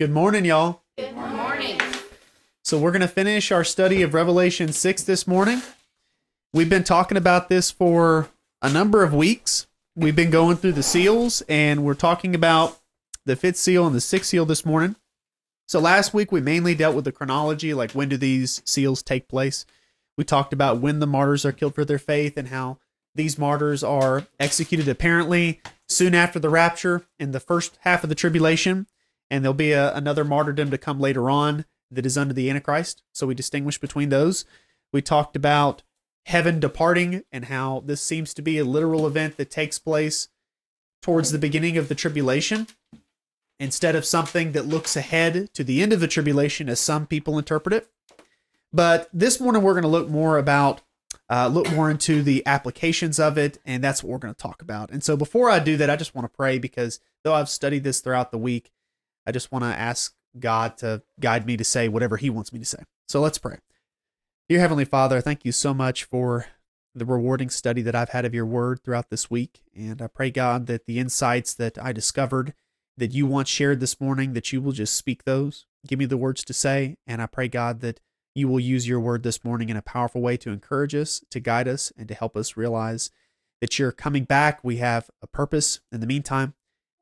Good morning, y'all. Good morning. So, we're going to finish our study of Revelation 6 this morning. We've been talking about this for a number of weeks. We've been going through the seals, and we're talking about the fifth seal and the sixth seal this morning. So, last week we mainly dealt with the chronology like when do these seals take place? We talked about when the martyrs are killed for their faith and how these martyrs are executed apparently soon after the rapture in the first half of the tribulation and there'll be a, another martyrdom to come later on that is under the Antichrist. So we distinguish between those. We talked about heaven departing and how this seems to be a literal event that takes place towards the beginning of the tribulation instead of something that looks ahead to the end of the tribulation as some people interpret it. But this morning we're going to look more about uh, look more into the applications of it, and that's what we're going to talk about. And so before I do that, I just want to pray because though I've studied this throughout the week, I just want to ask God to guide me to say whatever He wants me to say. So let's pray. Dear Heavenly Father, thank you so much for the rewarding study that I've had of your word throughout this week. And I pray, God, that the insights that I discovered that you once shared this morning, that you will just speak those, give me the words to say. And I pray, God, that you will use your word this morning in a powerful way to encourage us, to guide us, and to help us realize that you're coming back. We have a purpose in the meantime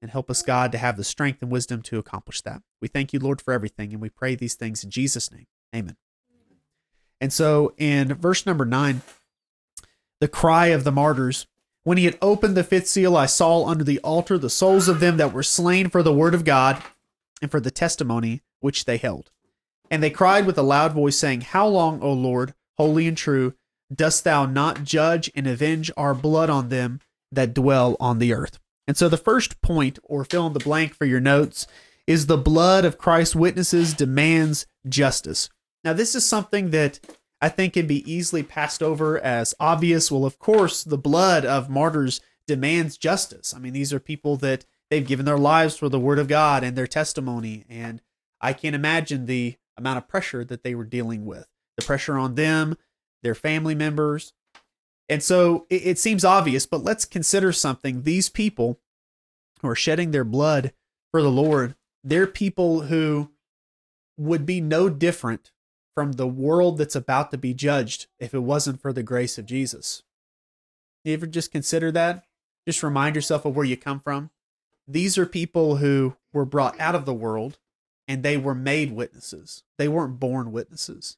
and help us, God, to have the strength and wisdom to accomplish that. We thank you, Lord, for everything, and we pray these things in Jesus' name. Amen. And so in verse number nine, the cry of the martyrs, when he had opened the fifth seal, I saw under the altar the souls of them that were slain for the word of God and for the testimony which they held. And they cried with a loud voice, saying, How long, O Lord, holy and true, dost thou not judge and avenge our blood on them that dwell on the earth? And so the first point, or fill in the blank for your notes, is the blood of Christ's witnesses demands justice. Now, this is something that I think can be easily passed over as obvious. Well, of course, the blood of martyrs demands justice. I mean, these are people that they've given their lives for the word of God and their testimony. And I can't imagine the amount of pressure that they were dealing with the pressure on them, their family members, and so it, it seems obvious, but let's consider something. These people who are shedding their blood for the Lord, they're people who would be no different from the world that's about to be judged if it wasn't for the grace of Jesus. You ever just consider that? Just remind yourself of where you come from. These are people who were brought out of the world and they were made witnesses. They weren't born witnesses.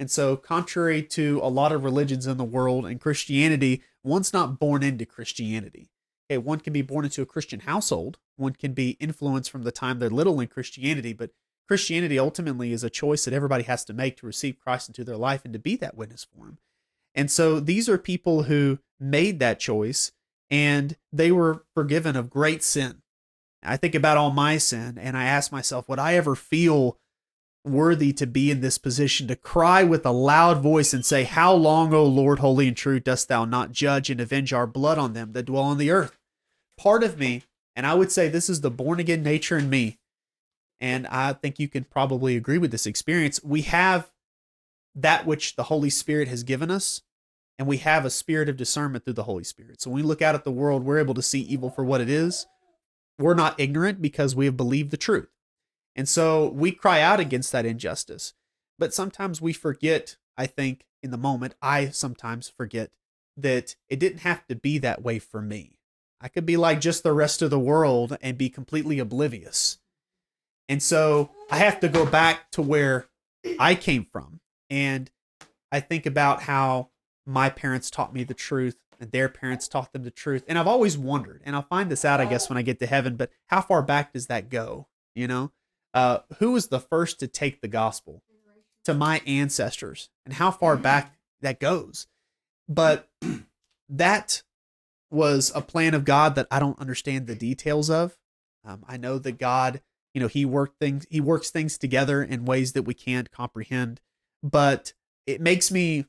And so, contrary to a lot of religions in the world and Christianity, one's not born into Christianity. Okay, one can be born into a Christian household, one can be influenced from the time they're little in Christianity, but Christianity ultimately is a choice that everybody has to make to receive Christ into their life and to be that witness for him. And so these are people who made that choice and they were forgiven of great sin. I think about all my sin and I ask myself, would I ever feel worthy to be in this position to cry with a loud voice and say, How long, O Lord, holy and true, dost thou not judge and avenge our blood on them that dwell on the earth? Part of me, and I would say this is the born again nature in me, and I think you can probably agree with this experience. We have that which the Holy Spirit has given us, and we have a spirit of discernment through the Holy Spirit. So when we look out at the world, we're able to see evil for what it is. We're not ignorant because we have believed the truth. And so we cry out against that injustice. But sometimes we forget, I think, in the moment, I sometimes forget that it didn't have to be that way for me. I could be like just the rest of the world and be completely oblivious. And so I have to go back to where I came from. And I think about how my parents taught me the truth and their parents taught them the truth. And I've always wondered, and I'll find this out, I guess, when I get to heaven, but how far back does that go? You know? Uh, who was the first to take the gospel to my ancestors and how far mm-hmm. back that goes. But that was a plan of God that I don't understand the details of. Um, I know that God, you know, He worked things, He works things together in ways that we can't comprehend. But it makes me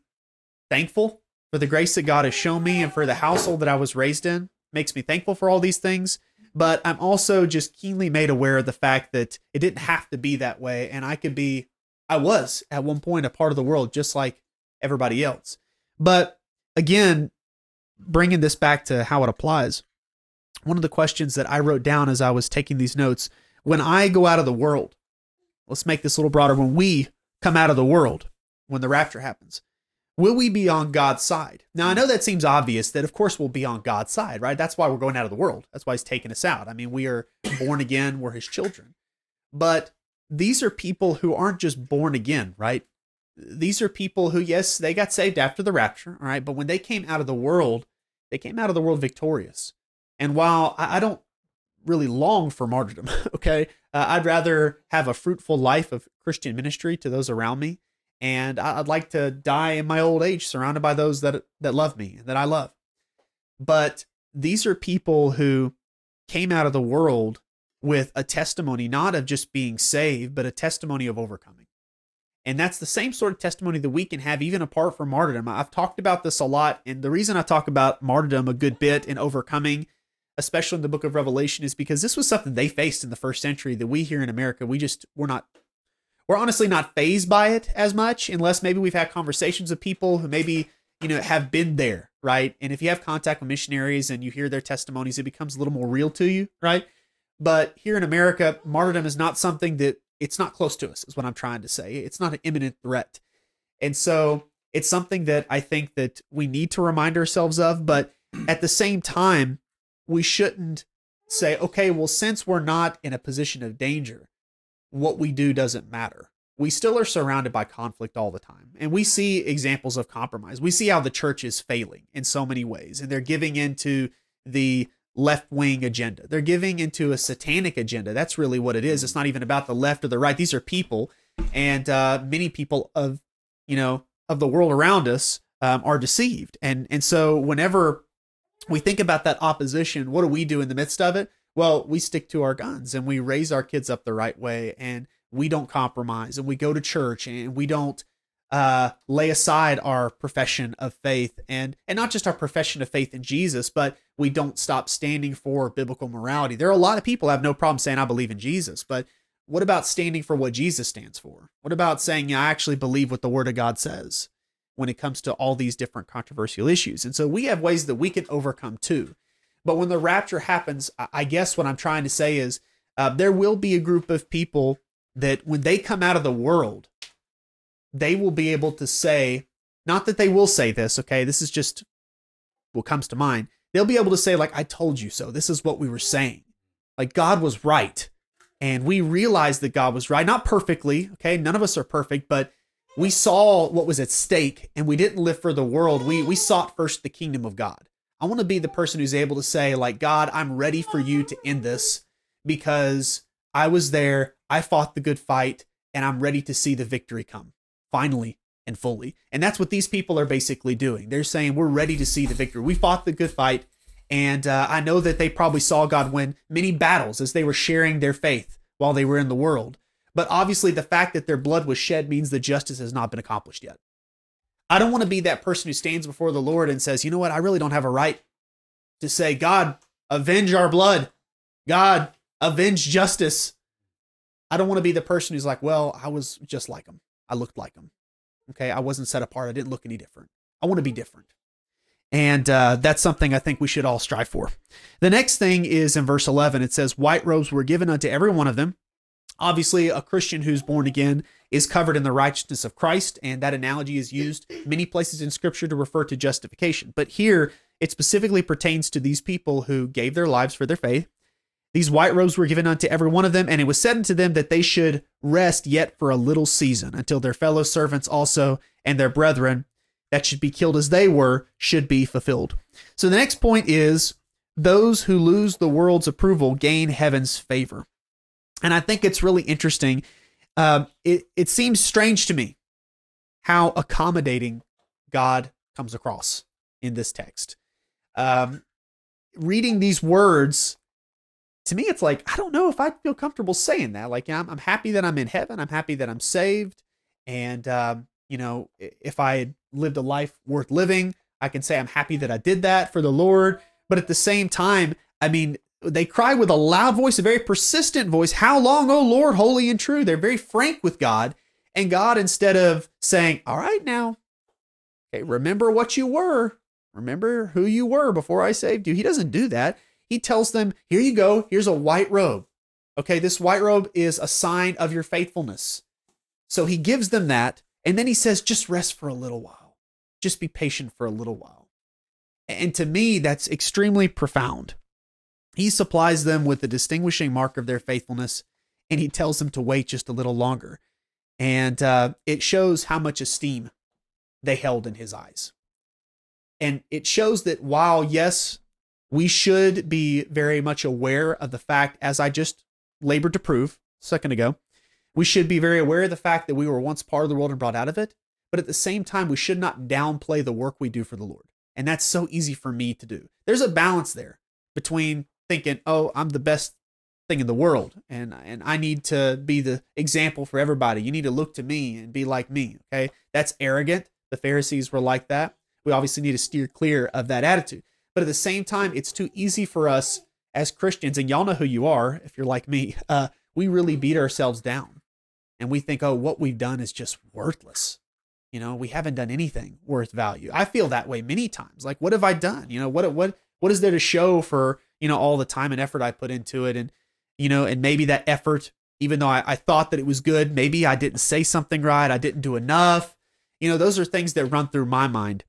thankful for the grace that God has shown me and for the household that I was raised in. Makes me thankful for all these things but I'm also just keenly made aware of the fact that it didn't have to be that way. And I could be, I was at one point a part of the world just like everybody else. But again, bringing this back to how it applies, one of the questions that I wrote down as I was taking these notes when I go out of the world, let's make this a little broader. When we come out of the world, when the rapture happens, will we be on God's side? Now, I know that seems obvious that, of course, we'll be on God's side, right? That's why we're going out of the world. That's why He's taking us out. I mean, we are born again, we're His children. But these are people who aren't just born again, right? These are people who, yes, they got saved after the rapture, all right? But when they came out of the world, they came out of the world victorious. And while I don't really long for martyrdom, okay, uh, I'd rather have a fruitful life of Christian ministry to those around me and I'd like to die in my old age surrounded by those that that love me that I love. But these are people who came out of the world with a testimony not of just being saved, but a testimony of overcoming. And that's the same sort of testimony that we can have even apart from martyrdom. I've talked about this a lot, and the reason I talk about martyrdom a good bit and overcoming, especially in the book of Revelation, is because this was something they faced in the first century that we here in America, we just we're not we're honestly not fazed by it as much unless maybe we've had conversations with people who maybe you know have been there right? And if you have contact with missionaries and you hear their testimonies it becomes a little more real to you right? But here in america martyrdom is not something that it's not close to us is what i'm trying to say. It's not an imminent threat. And so it's something that i think that we need to remind ourselves of but at the same time we shouldn't say okay well since we're not in a position of danger what we do doesn't matter. We still are surrounded by conflict all the time. And we see examples of compromise. We see how the church is failing in so many ways, and they're giving into the left wing agenda. They're giving into a satanic agenda. That's really what it is. It's not even about the left or the right. These are people, and uh, many people of you know of the world around us um, are deceived. And and so whenever we think about that opposition, what do we do in the midst of it? Well, we stick to our guns and we raise our kids up the right way and we don't compromise and we go to church and we don't uh, lay aside our profession of faith and and not just our profession of faith in Jesus, but we don't stop standing for biblical morality. There are a lot of people have no problem saying I believe in Jesus, but what about standing for what Jesus stands for? What about saying yeah, I actually believe what the Word of God says when it comes to all these different controversial issues? And so we have ways that we can overcome too. But when the rapture happens, I guess what I'm trying to say is uh, there will be a group of people that when they come out of the world, they will be able to say, not that they will say this, okay, this is just what comes to mind. They'll be able to say, like, I told you so. This is what we were saying. Like, God was right. And we realized that God was right. Not perfectly, okay? None of us are perfect, but we saw what was at stake and we didn't live for the world. We, we sought first the kingdom of God. I want to be the person who's able to say, like, God, I'm ready for you to end this because I was there, I fought the good fight, and I'm ready to see the victory come finally and fully. And that's what these people are basically doing. They're saying, We're ready to see the victory. We fought the good fight. And uh, I know that they probably saw God win many battles as they were sharing their faith while they were in the world. But obviously, the fact that their blood was shed means that justice has not been accomplished yet. I don't want to be that person who stands before the Lord and says, you know what, I really don't have a right to say, God, avenge our blood. God, avenge justice. I don't want to be the person who's like, well, I was just like him. I looked like him. Okay. I wasn't set apart. I didn't look any different. I want to be different. And uh, that's something I think we should all strive for. The next thing is in verse 11. It says, White robes were given unto every one of them. Obviously, a Christian who's born again is covered in the righteousness of Christ, and that analogy is used many places in Scripture to refer to justification. But here, it specifically pertains to these people who gave their lives for their faith. These white robes were given unto every one of them, and it was said unto them that they should rest yet for a little season, until their fellow servants also and their brethren that should be killed as they were should be fulfilled. So the next point is those who lose the world's approval gain heaven's favor. And I think it's really interesting um, it, it seems strange to me how accommodating God comes across in this text. Um, reading these words, to me, it's like, I don't know if I feel comfortable saying that. Like, I'm, I'm happy that I'm in heaven. I'm happy that I'm saved. And, um, you know, if I had lived a life worth living, I can say I'm happy that I did that for the Lord. But at the same time, I mean, they cry with a loud voice, a very persistent voice, How long, O Lord, holy and true? They're very frank with God. And God, instead of saying, All right, now, okay, remember what you were, remember who you were before I saved you, He doesn't do that. He tells them, Here you go, here's a white robe. Okay, this white robe is a sign of your faithfulness. So he gives them that, and then he says, just rest for a little while. Just be patient for a little while. And to me, that's extremely profound. He supplies them with the distinguishing mark of their faithfulness, and he tells them to wait just a little longer. And uh, it shows how much esteem they held in his eyes. And it shows that while, yes, we should be very much aware of the fact, as I just labored to prove a second ago, we should be very aware of the fact that we were once part of the world and brought out of it. But at the same time, we should not downplay the work we do for the Lord. And that's so easy for me to do. There's a balance there between thinking, oh, I'm the best thing in the world and and I need to be the example for everybody. You need to look to me and be like me, okay? That's arrogant. The Pharisees were like that. We obviously need to steer clear of that attitude. But at the same time, it's too easy for us as Christians, and y'all know who you are if you're like me. Uh, we really beat ourselves down and we think, oh, what we've done is just worthless. You know, we haven't done anything worth value. I feel that way many times. Like, what have I done? You know, what what what is there to show for you know all the time and effort I put into it? And you know, and maybe that effort, even though I, I thought that it was good, maybe I didn't say something right, I didn't do enough. You know, those are things that run through my mind.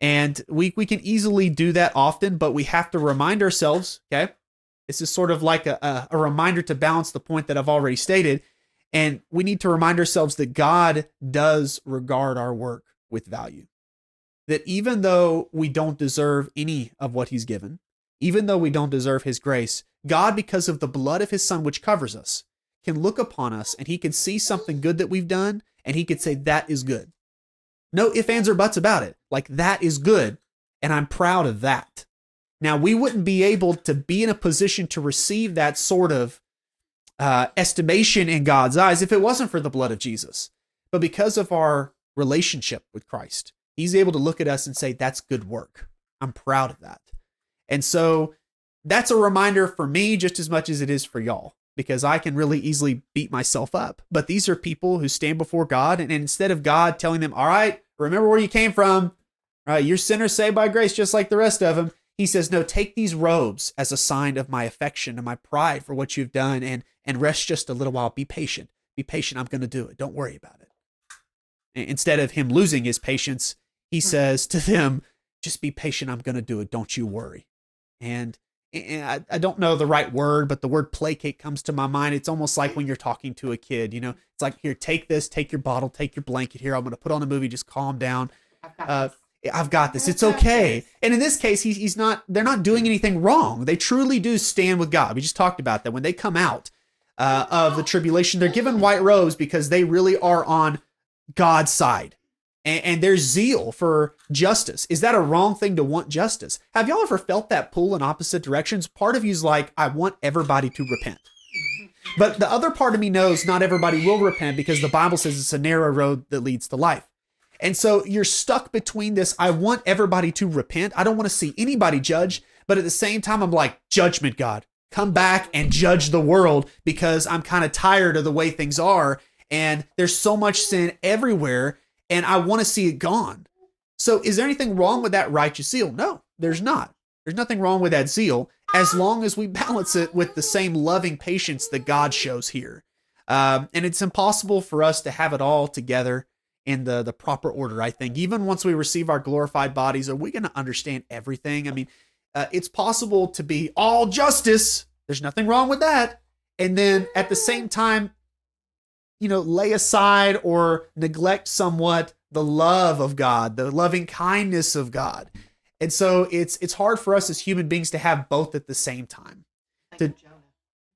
And we we can easily do that often, but we have to remind ourselves, okay? This is sort of like a, a, a reminder to balance the point that I've already stated and we need to remind ourselves that God does regard our work with value. That even though we don't deserve any of what He's given, even though we don't deserve His grace, God, because of the blood of His Son, which covers us, can look upon us and He can see something good that we've done and He could say, That is good. No ifs, ands, or buts about it. Like, that is good. And I'm proud of that. Now, we wouldn't be able to be in a position to receive that sort of uh, estimation in God's eyes if it wasn't for the blood of Jesus. But because of our relationship with Christ, He's able to look at us and say, That's good work. I'm proud of that. And so that's a reminder for me just as much as it is for y'all, because I can really easily beat myself up. But these are people who stand before God, and instead of God telling them, All right, remember where you came from, right? You're sinners saved by grace just like the rest of them. He says, No, take these robes as a sign of my affection and my pride for what you've done and and rest just a little while. Be patient. Be patient. I'm going to do it. Don't worry about it. Instead of him losing his patience, he hmm. says to them, just be patient. I'm going to do it. Don't you worry. And, and I, I don't know the right word, but the word placate comes to my mind. It's almost like when you're talking to a kid, you know, it's like, here, take this, take your bottle, take your blanket here. I'm going to put on a movie. Just calm down. Uh, I've got this. It's okay. And in this case, he's, he's not, they're not doing anything wrong. They truly do stand with God. We just talked about that. When they come out, uh, of the tribulation. They're given white robes because they really are on God's side. And, and there's zeal for justice. Is that a wrong thing to want justice? Have y'all ever felt that pull in opposite directions? Part of you's like, I want everybody to repent. But the other part of me knows not everybody will repent because the Bible says it's a narrow road that leads to life. And so you're stuck between this. I want everybody to repent. I don't want to see anybody judged. But at the same time, I'm like, judgment, God come back and judge the world because I'm kind of tired of the way things are. And there's so much sin everywhere, and I want to see it gone. So, is there anything wrong with that righteous zeal? No, there's not. There's nothing wrong with that zeal as long as we balance it with the same loving patience that God shows here. Um, and it's impossible for us to have it all together in the the proper order. I think even once we receive our glorified bodies, are we going to understand everything? I mean, uh, it's possible to be all justice. There's nothing wrong with that. And then at the same time, you know, lay aside or neglect somewhat the love of God, the loving kindness of God. And so it's it's hard for us as human beings to have both at the same time. Like to,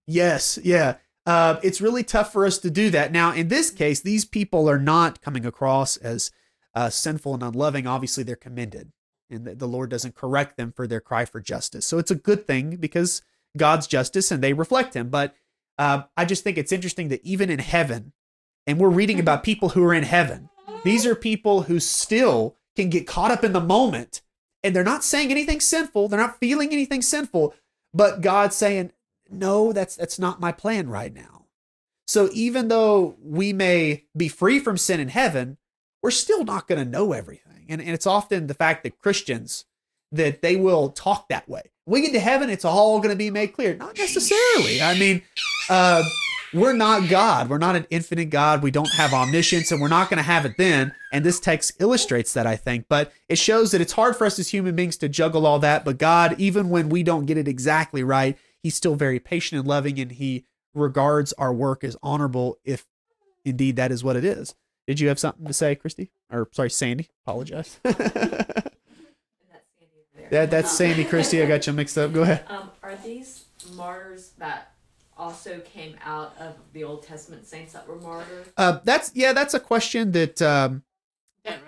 yes, yeah. Uh, it's really tough for us to do that. Now, in this case, these people are not coming across as uh, sinful and unloving. Obviously, they're commended and the Lord doesn't correct them for their cry for justice. So it's a good thing because God's justice and they reflect Him. But uh, I just think it's interesting that even in heaven, and we're reading about people who are in heaven, these are people who still can get caught up in the moment and they're not saying anything sinful, they're not feeling anything sinful, but God's saying, "No, that's that's not my plan right now." So even though we may be free from sin in heaven, we're still not going to know everything and, and it's often the fact that Christians that they will talk that way. We get to heaven, it's all going to be made clear. Not necessarily. I mean, uh, we're not God. We're not an infinite God. We don't have omniscience, and we're not going to have it then. And this text illustrates that, I think. But it shows that it's hard for us as human beings to juggle all that. But God, even when we don't get it exactly right, He's still very patient and loving, and He regards our work as honorable if indeed that is what it is. Did you have something to say, Christy? Or sorry, Sandy. Apologize. that that's Sandy Christie. I got you mixed up. Go ahead. Um, are these martyrs that also came out of the Old Testament saints that were martyred? Uh, that's yeah. That's a question that um, really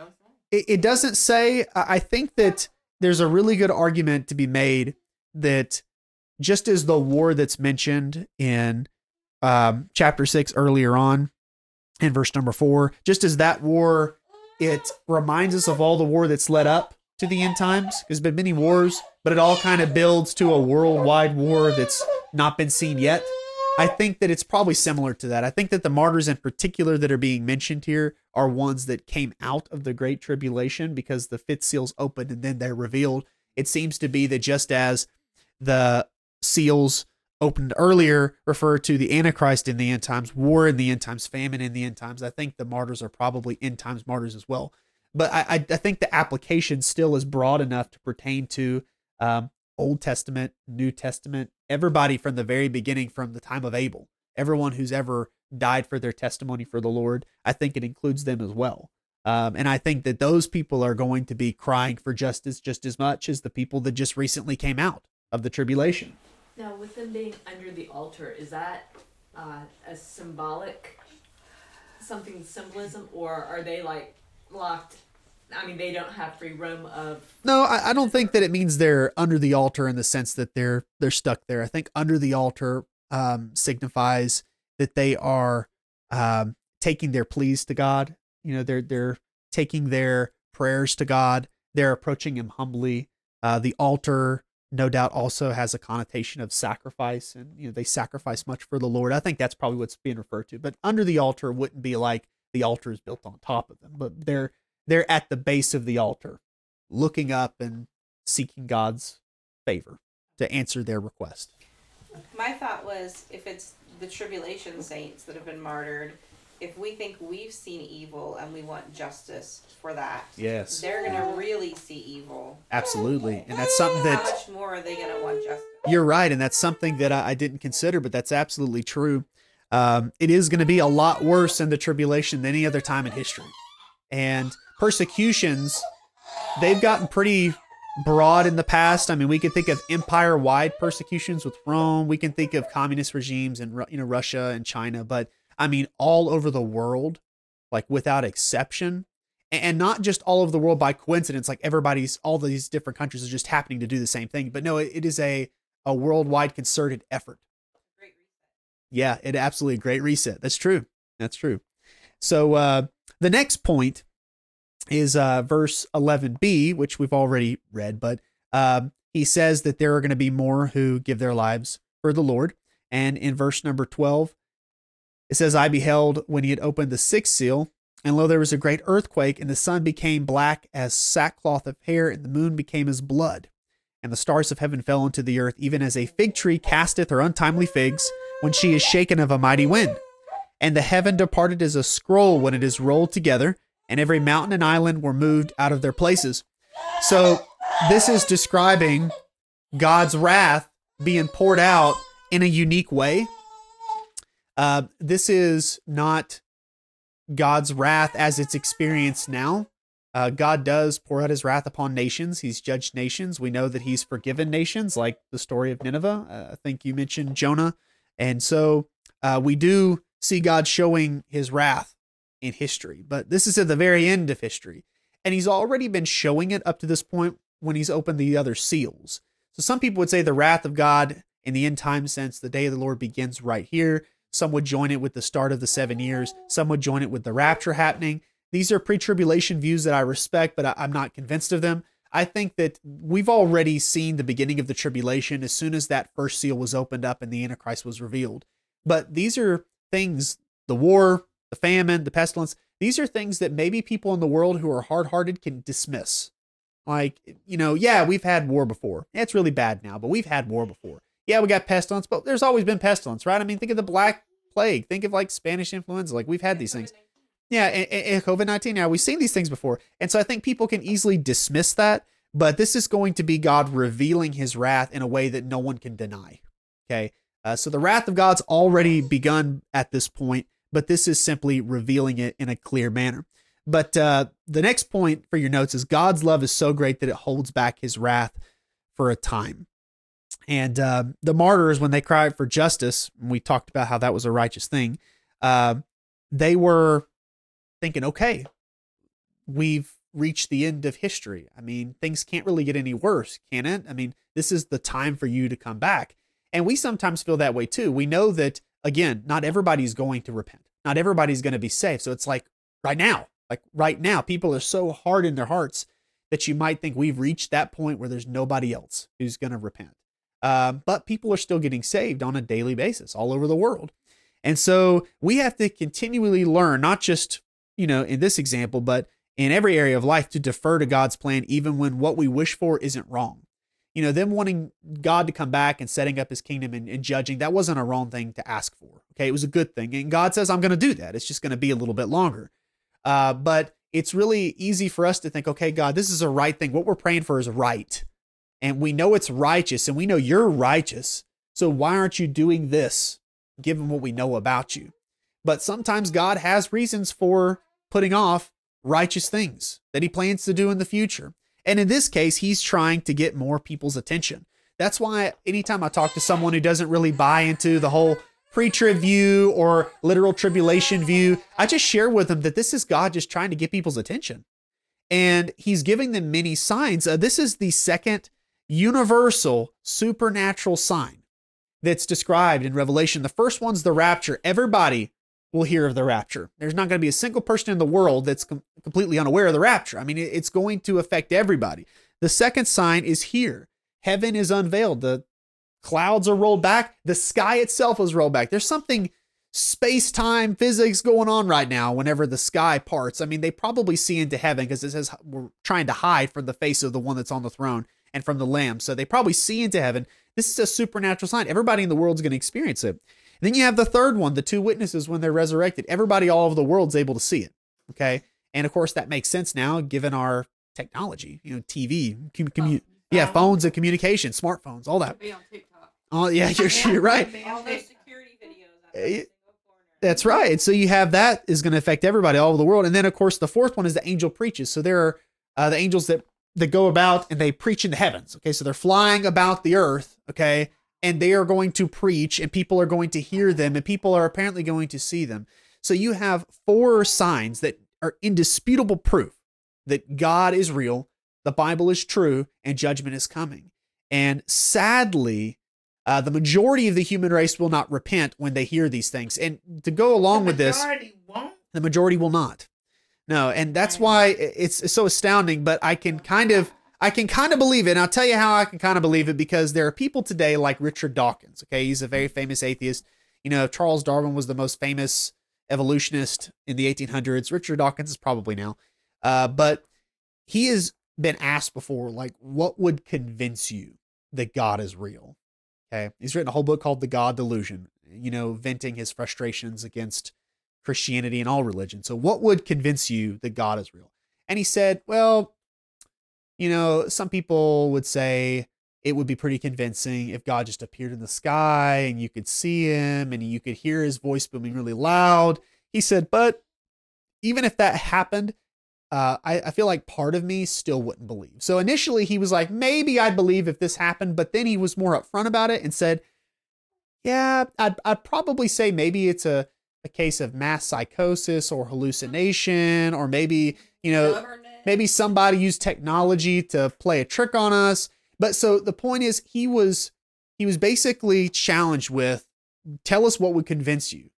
it, it doesn't say. I I think that there's a really good argument to be made that just as the war that's mentioned in um, chapter six earlier on, in verse number four, just as that war, it reminds us of all the war that's led up to the end times. There's been many wars, but it all kind of builds to a worldwide war that's not been seen yet. I think that it's probably similar to that. I think that the martyrs in particular that are being mentioned here are ones that came out of the Great Tribulation because the fifth seal's opened and then they're revealed. It seems to be that just as the seals opened earlier refer to the Antichrist in the end times, war in the end times, famine in the end times, I think the martyrs are probably end times martyrs as well. But I, I, think the application still is broad enough to pertain to um, Old Testament, New Testament, everybody from the very beginning, from the time of Abel, everyone who's ever died for their testimony for the Lord. I think it includes them as well. Um, and I think that those people are going to be crying for justice just as much as the people that just recently came out of the tribulation. Now, with them being under the altar, is that uh, a symbolic something symbolism, or are they like locked? I mean, they don't have free roam of. No, I, I don't think that it means they're under the altar in the sense that they're they're stuck there. I think under the altar um, signifies that they are um, taking their pleas to God. You know, they're they're taking their prayers to God. They're approaching Him humbly. Uh, the altar, no doubt, also has a connotation of sacrifice, and you know they sacrifice much for the Lord. I think that's probably what's being referred to. But under the altar wouldn't be like the altar is built on top of them, but they're they're at the base of the altar, looking up and seeking God's favor to answer their request. My thought was if it's the tribulation saints that have been martyred, if we think we've seen evil and we want justice for that, Yes, they're gonna really see evil. absolutely, and that's something that. How much more are they gonna want justice? You're right, and that's something that I, I didn't consider, but that's absolutely true. Um, it is going to be a lot worse in the tribulation than any other time in history, and persecutions they've gotten pretty broad in the past. I mean, we can think of empire-wide persecutions with Rome. We can think of communist regimes in you know Russia and China, but I mean all over the world, like without exception, and not just all over the world by coincidence. Like everybody's, all these different countries are just happening to do the same thing. But no, it, it is a a worldwide concerted effort. Yeah, it absolutely a great reset. That's true. That's true. So uh, the next point is uh, verse 11b, which we've already read, but um, he says that there are going to be more who give their lives for the Lord. And in verse number 12, it says, I beheld when he had opened the sixth seal, and lo, there was a great earthquake, and the sun became black as sackcloth of hair, and the moon became as blood. And the stars of heaven fell into the earth, even as a fig tree casteth her untimely figs when she is shaken of a mighty wind. And the heaven departed as a scroll when it is rolled together, and every mountain and island were moved out of their places. So, this is describing God's wrath being poured out in a unique way. Uh, this is not God's wrath as it's experienced now. Uh, God does pour out his wrath upon nations. He's judged nations. We know that he's forgiven nations, like the story of Nineveh. Uh, I think you mentioned Jonah. And so uh, we do see God showing his wrath in history, but this is at the very end of history. And he's already been showing it up to this point when he's opened the other seals. So some people would say the wrath of God in the end time sense, the day of the Lord begins right here. Some would join it with the start of the seven years. Some would join it with the rapture happening. These are pre tribulation views that I respect, but I, I'm not convinced of them. I think that we've already seen the beginning of the tribulation as soon as that first seal was opened up and the Antichrist was revealed. But these are things the war, the famine, the pestilence these are things that maybe people in the world who are hard hearted can dismiss. Like, you know, yeah, we've had war before. It's really bad now, but we've had war before. Yeah, we got pestilence, but there's always been pestilence, right? I mean, think of the Black Plague. Think of like Spanish influenza. Like, we've had these things. Yeah, and, and COVID 19 now, we've seen these things before. And so I think people can easily dismiss that, but this is going to be God revealing his wrath in a way that no one can deny. Okay. Uh, so the wrath of God's already begun at this point, but this is simply revealing it in a clear manner. But uh, the next point for your notes is God's love is so great that it holds back his wrath for a time. And uh, the martyrs, when they cried for justice, we talked about how that was a righteous thing, uh, they were thinking, okay, we've reached the end of history. I mean, things can't really get any worse, can it? I mean, this is the time for you to come back. And we sometimes feel that way too. We know that, again, not everybody's going to repent, not everybody's going to be saved. So it's like right now, like right now, people are so hard in their hearts that you might think we've reached that point where there's nobody else who's going to repent. Uh, but people are still getting saved on a daily basis all over the world. And so we have to continually learn, not just, you know, in this example, but in every area of life to defer to God's plan, even when what we wish for isn't wrong. You know, them wanting God to come back and setting up his kingdom and, and judging, that wasn't a wrong thing to ask for. Okay. It was a good thing. And God says, I'm going to do that. It's just going to be a little bit longer. Uh, but it's really easy for us to think, okay, God, this is a right thing. What we're praying for is right. And we know it's righteous and we know you're righteous. So why aren't you doing this, given what we know about you? But sometimes God has reasons for putting off righteous things that he plans to do in the future. And in this case, he's trying to get more people's attention. That's why anytime I talk to someone who doesn't really buy into the whole pre-trib view or literal tribulation view, I just share with them that this is God just trying to get people's attention. And he's giving them many signs. Uh, this is the second universal supernatural sign that's described in Revelation. The first one's the rapture. Everybody will hear of the rapture. There's not going to be a single person in the world that's com- completely unaware of the rapture. I mean, it's going to affect everybody. The second sign is here. Heaven is unveiled. The clouds are rolled back. The sky itself is rolled back. There's something space time physics going on right now whenever the sky parts. I mean, they probably see into heaven because it says we're trying to hide from the face of the one that's on the throne and from the lamb. So they probably see into heaven. This is a supernatural sign. Everybody in the world's going to experience it. And then you have the third one, the two witnesses when they're resurrected. Everybody all over the world's able to see it. Okay. And of course, that makes sense now given our technology, you know, TV, commu- commu- yeah, phones and communication, smartphones, all that. Be on Oh, yeah, you're, you're right. All those security videos. out Eh, there in single corner. That's right. And so you have that is going to affect everybody all over the world. And then, of course, the fourth one is the angel preaches. So there are uh, the angels that, that go about and they preach in the heavens. Okay. So they're flying about the earth. Okay. And they are going to preach and people are going to hear them and people are apparently going to see them. So you have four signs that are indisputable proof that God is real, the Bible is true, and judgment is coming. And sadly, uh, the majority of the human race will not repent when they hear these things. And to go along with this, Majority won't. the majority will not. No, and that's why it's, it's so astounding. But I can kind of, I can kind of believe it. And I'll tell you how I can kind of believe it because there are people today like Richard Dawkins. Okay, he's a very famous atheist. You know, Charles Darwin was the most famous evolutionist in the 1800s. Richard Dawkins is probably now, uh, but he has been asked before, like, what would convince you that God is real? Okay, he's written a whole book called The God Delusion. You know, venting his frustrations against Christianity and all religion. So, what would convince you that God is real? And he said, well, you know, some people would say it would be pretty convincing if God just appeared in the sky and you could see him and you could hear his voice booming really loud. He said, but even if that happened, uh, I, I feel like part of me still wouldn't believe. So initially he was like, maybe I'd believe if this happened, but then he was more upfront about it and said, yeah, I'd, I'd probably say maybe it's a, a case of mass psychosis or hallucination, or maybe, you know. Maybe somebody used technology to play a trick on us. But so the point is he was he was basically challenged with tell us what would convince you.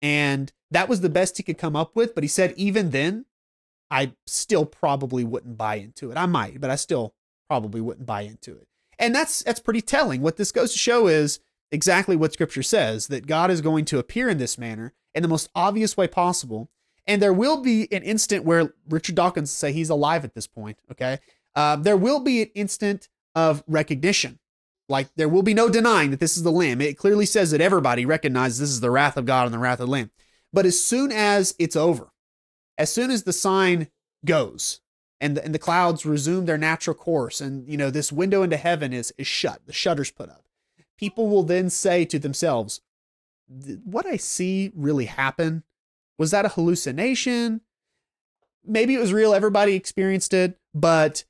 And that was the best he could come up with, but he said even then I still probably wouldn't buy into it. I might, but I still probably wouldn't buy into it. And that's that's pretty telling. What this goes to show is exactly what scripture says that God is going to appear in this manner in the most obvious way possible. And there will be an instant where Richard Dawkins say he's alive at this point, okay? uh, there will be an instant of recognition. Like there will be no denying that this is the Lamb. It clearly says that everybody recognizes this is the wrath of God and the wrath of the Lamb. But as soon as it's over, as soon as the sign goes and the, and the clouds resume their natural course and you know this window into heaven is is shut, the shutters put up, people will then say to themselves, what I see really happen? Was that a hallucination? Maybe it was real, everybody experienced it, but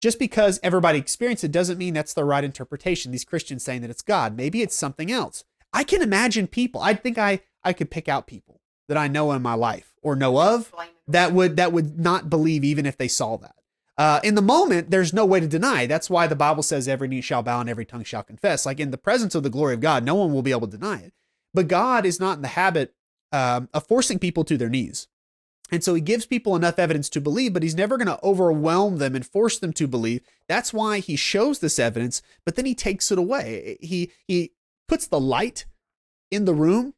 just because everybody experienced it doesn't mean that's the right interpretation. These Christians saying that it's God. Maybe it's something else. I can imagine people. I think I I could pick out people that I know in my life or know of that would that would not believe even if they saw that. Uh, in the moment, there's no way to deny. That's why the Bible says every knee shall bow and every tongue shall confess. Like in the presence of the glory of God, no one will be able to deny it. But God is not in the habit um, of forcing people to their knees. And so he gives people enough evidence to believe, but he's never going to overwhelm them and force them to believe. That's why he shows this evidence, but then he takes it away. He he puts the light in the room,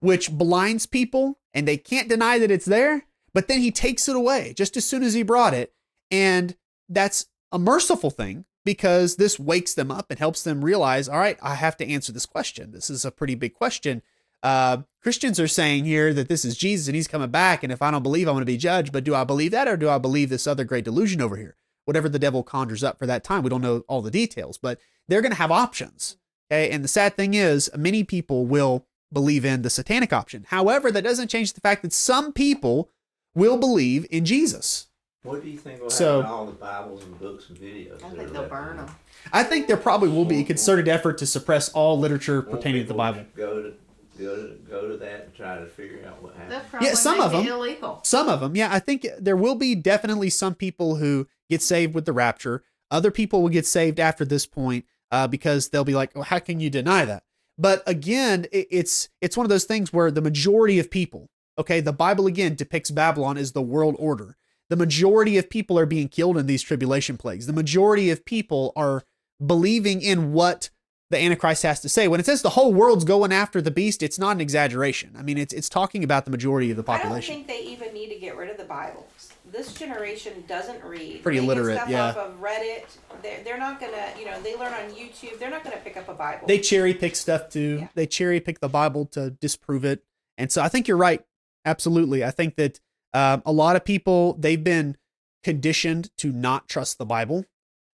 which blinds people and they can't deny that it's there, but then he takes it away just as soon as he brought it. And that's a merciful thing because this wakes them up and helps them realize, all right, I have to answer this question. This is a pretty big question uh, Christians are saying here that this is Jesus and he's coming back. And if I don't believe, I'm going to be judged. But do I believe that or do I believe this other great delusion over here? Whatever the devil conjures up for that time. We don't know all the details, but they're going to have options. Okay. And the sad thing is, many people will believe in the satanic option. However, that doesn't change the fact that some people will believe in Jesus. What do you think will So- happen to all the Bibles and books and videos? I that think they'll burn them. I think there probably will be a concerted effort to suppress all literature pertaining to the Bible. Go to go to go to that and try to figure out what They'll happened. probably Yeah, some of them illegal. Some of them, yeah. I think there will be definitely some people who get saved with the rapture. Other people will get saved after this point uh, because they'll be like, well, "How can you deny that?" But again, it, it's it's one of those things where the majority of people, okay, the Bible again depicts Babylon as the world order. The majority of people are being killed in these tribulation plagues. The majority of people are believing in what the Antichrist has to say. When it says the whole world's going after the beast, it's not an exaggeration. I mean, it's it's talking about the majority of the population. I don't think they even need to get rid of the Bibles. This generation doesn't read. Pretty they illiterate, stuff yeah. off of Reddit. They're, they're not gonna, you know, they learn on YouTube. They're not gonna pick up a Bible. they cherry pick stuff too. Yeah. They cherry pick the Bible to disprove it. And so I think you're right. Absolutely. I think that um, a lot of people, they've been conditioned to not trust the Bible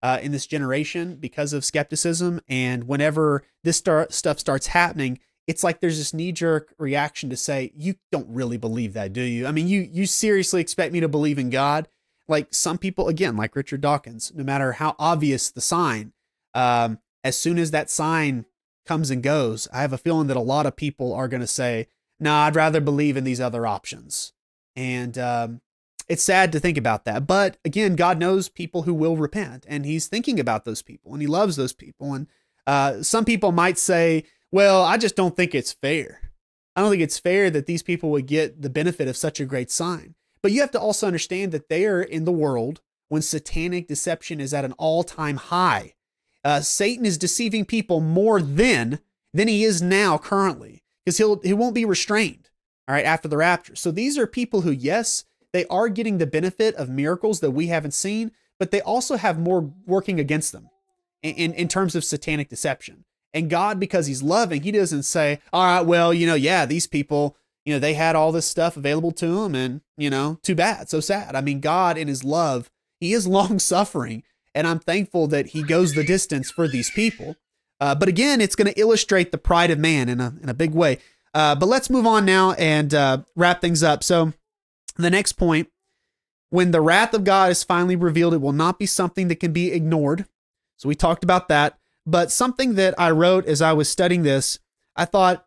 uh, in this generation because of skepticism. And whenever this start, stuff starts happening, it's like there's this knee jerk reaction to say, you don't really believe that, do you? I mean, you, you seriously expect me to believe in God? Like some people, again, like Richard Dawkins, no matter how obvious the sign, um, as soon as that sign comes and goes, I have a feeling that a lot of people are going to say, "No, nah, I'd rather believe in these other options." And um, it's sad to think about that, but again, God knows people who will repent, and He's thinking about those people, and He loves those people. And uh, some people might say, "Well, I just don't think it's fair. I don't think it's fair that these people would get the benefit of such a great sign." But you have to also understand that they are in the world when satanic deception is at an all-time high. Uh, Satan is deceiving people more then than he is now currently because he'll he won't be restrained. All right, after the rapture. So these are people who, yes, they are getting the benefit of miracles that we haven't seen, but they also have more working against them in, in, in terms of satanic deception. And God, because He's loving, He doesn't say, all right, well, you know, yeah, these people, you know, they had all this stuff available to them, and, you know, too bad, so sad. I mean, God, in His love, He is long suffering. And I'm thankful that he goes the distance for these people. Uh, but again, it's going to illustrate the pride of man in a, in a big way. Uh, but let's move on now and uh, wrap things up. So, the next point when the wrath of God is finally revealed, it will not be something that can be ignored. So, we talked about that. But something that I wrote as I was studying this, I thought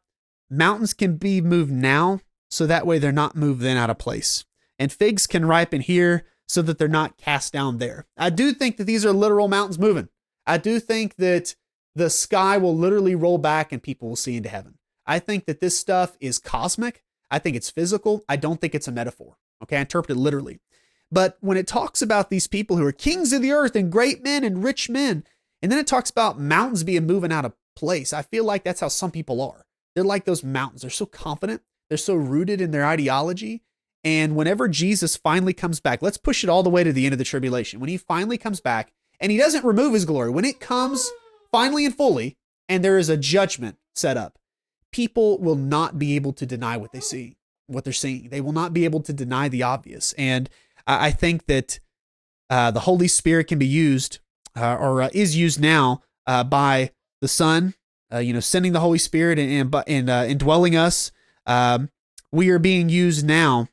mountains can be moved now, so that way they're not moved then out of place. And figs can ripen here, so that they're not cast down there. I do think that these are literal mountains moving. I do think that the sky will literally roll back and people will see into heaven. I think that this stuff is cosmic. I think it's physical. I don't think it's a metaphor. Okay, I interpret it literally. But when it talks about these people who are kings of the earth and great men and rich men, and then it talks about mountains being moving out of place, I feel like that's how some people are. They're like those mountains. They're so confident. They're so rooted in their ideology And whenever Jesus finally comes back, let's push it all the way to the end of the tribulation. When he finally comes back, and he doesn't remove his glory, when it comes finally and fully, and there is a judgment set up, people will not be able to deny what they see, what they're seeing. They will not be able to deny the obvious. And I think that uh, the Holy Spirit can be used uh, or uh, is used now uh, by the Son, uh, you know, sending the Holy Spirit and and, and uh, indwelling us. Um, we are being used now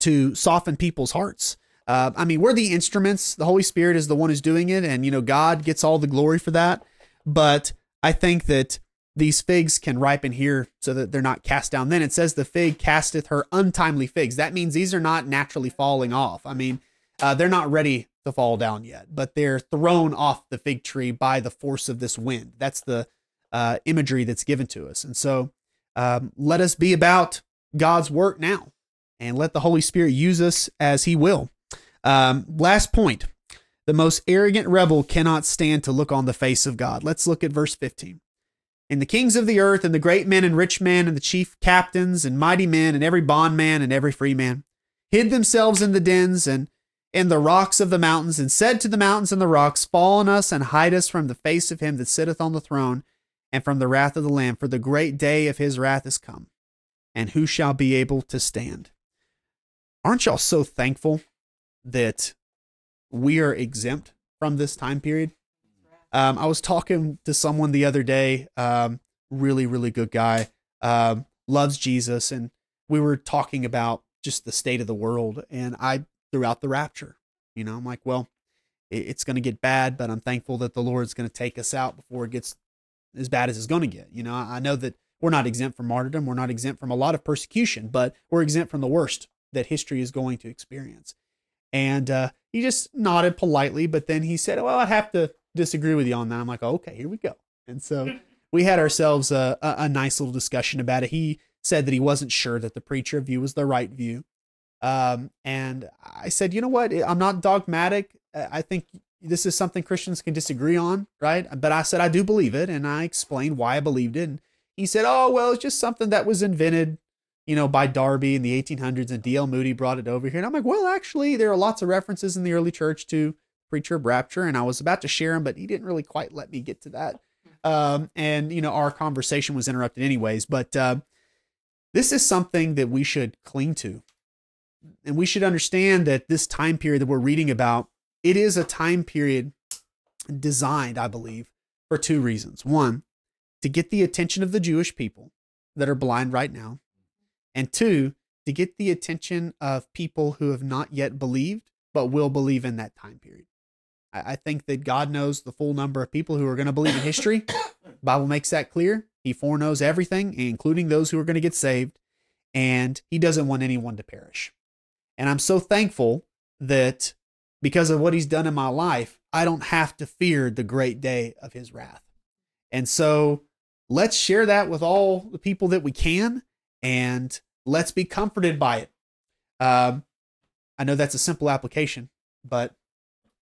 to soften people's hearts. I mean, we're the instruments. The Holy Spirit is the one who's doing it, and you know, God gets all the glory for that. But I think that these figs can ripen here so that they're not cast down. Then it says the fig casteth her untimely figs. That means these are not naturally falling off. I mean, uh, they're not ready to fall down yet, but they're thrown off the fig tree by the force of this wind. That's the uh, imagery that's given to us. And so um, let us be about God's work now and let the Holy Spirit use us as He will. Um, last point the most arrogant rebel cannot stand to look on the face of God. Let's look at verse 15. And the kings of the earth, and the great men and rich men, and the chief captains, and mighty men, and every bondman, and every free man, hid themselves in the dens and in the rocks of the mountains, and said to the mountains and the rocks, Fall on us and hide us from the face of him that sitteth on the throne, and from the wrath of the Lamb, for the great day of his wrath is come. And who shall be able to stand? Aren't y'all so thankful that we are exempt from this time period? Um, I was talking to someone the other day, um, really, really good guy, um, loves Jesus, and we were talking about just the state of the world. And I threw out the rapture. You know, I'm like, well, it- it's going to get bad, but I'm thankful that the Lord's going to take us out before it gets as bad as it's going to get. You know, I I know that we're not exempt from martyrdom, we're not exempt from a lot of persecution, but we're exempt from the worst that history is going to experience. And uh, he just nodded politely, but then he said, Well, I'd have to disagree with you on that. I'm like, Okay, here we go. And so we had ourselves a, a, a nice little discussion about it. He said that he wasn't sure that the pre-trib view was the right view. Um, and I said, You know what? I'm not dogmatic. I think this is something Christians can disagree on, right? But I said, I do believe it. And I explained why I believed it. And he said, Oh, well, it's just something that was invented you know, by Darby in the 1800s, and D.L. Moody brought it over here. And I'm like, well, actually, there are lots of references in the early church to preacher of rapture, and I was about to share him, but he didn't really quite let me get to that. Um, and you know, our conversation was interrupted anyways. But uh, this is something that we should cling to, and we should understand that this time period that we're reading about, it is a time period designed, I believe, for two reasons. One, to get the attention of the Jewish people that are blind right now and two, to get the attention of people who have not yet believed, but will believe in that time period. I, I think that God knows the full number of people who are going to believe in history. Bible makes that clear. He foreknows everything, including those who are going to get saved, and He doesn't want anyone to perish. And I'm so thankful that because of what He's done in my life, I don't have to fear the great day of His wrath. And so let's share that with all the people that we can and let's be comforted by it. Um, I know that's a simple application, but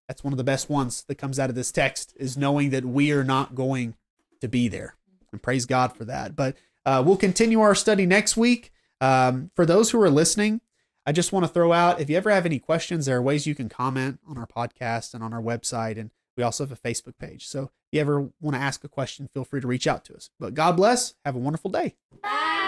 that's one of the best ones that comes out of this text is knowing that we are not going to be there. And praise God for that. But uh, we'll continue our study next week. Um, for those who are listening, I just want to throw out if you ever have any questions, there are ways you can comment on our podcast and on our website. And we also have a Facebook page. So if you ever want to ask a question, feel free to reach out to us. But God bless. Have a wonderful day. Bye.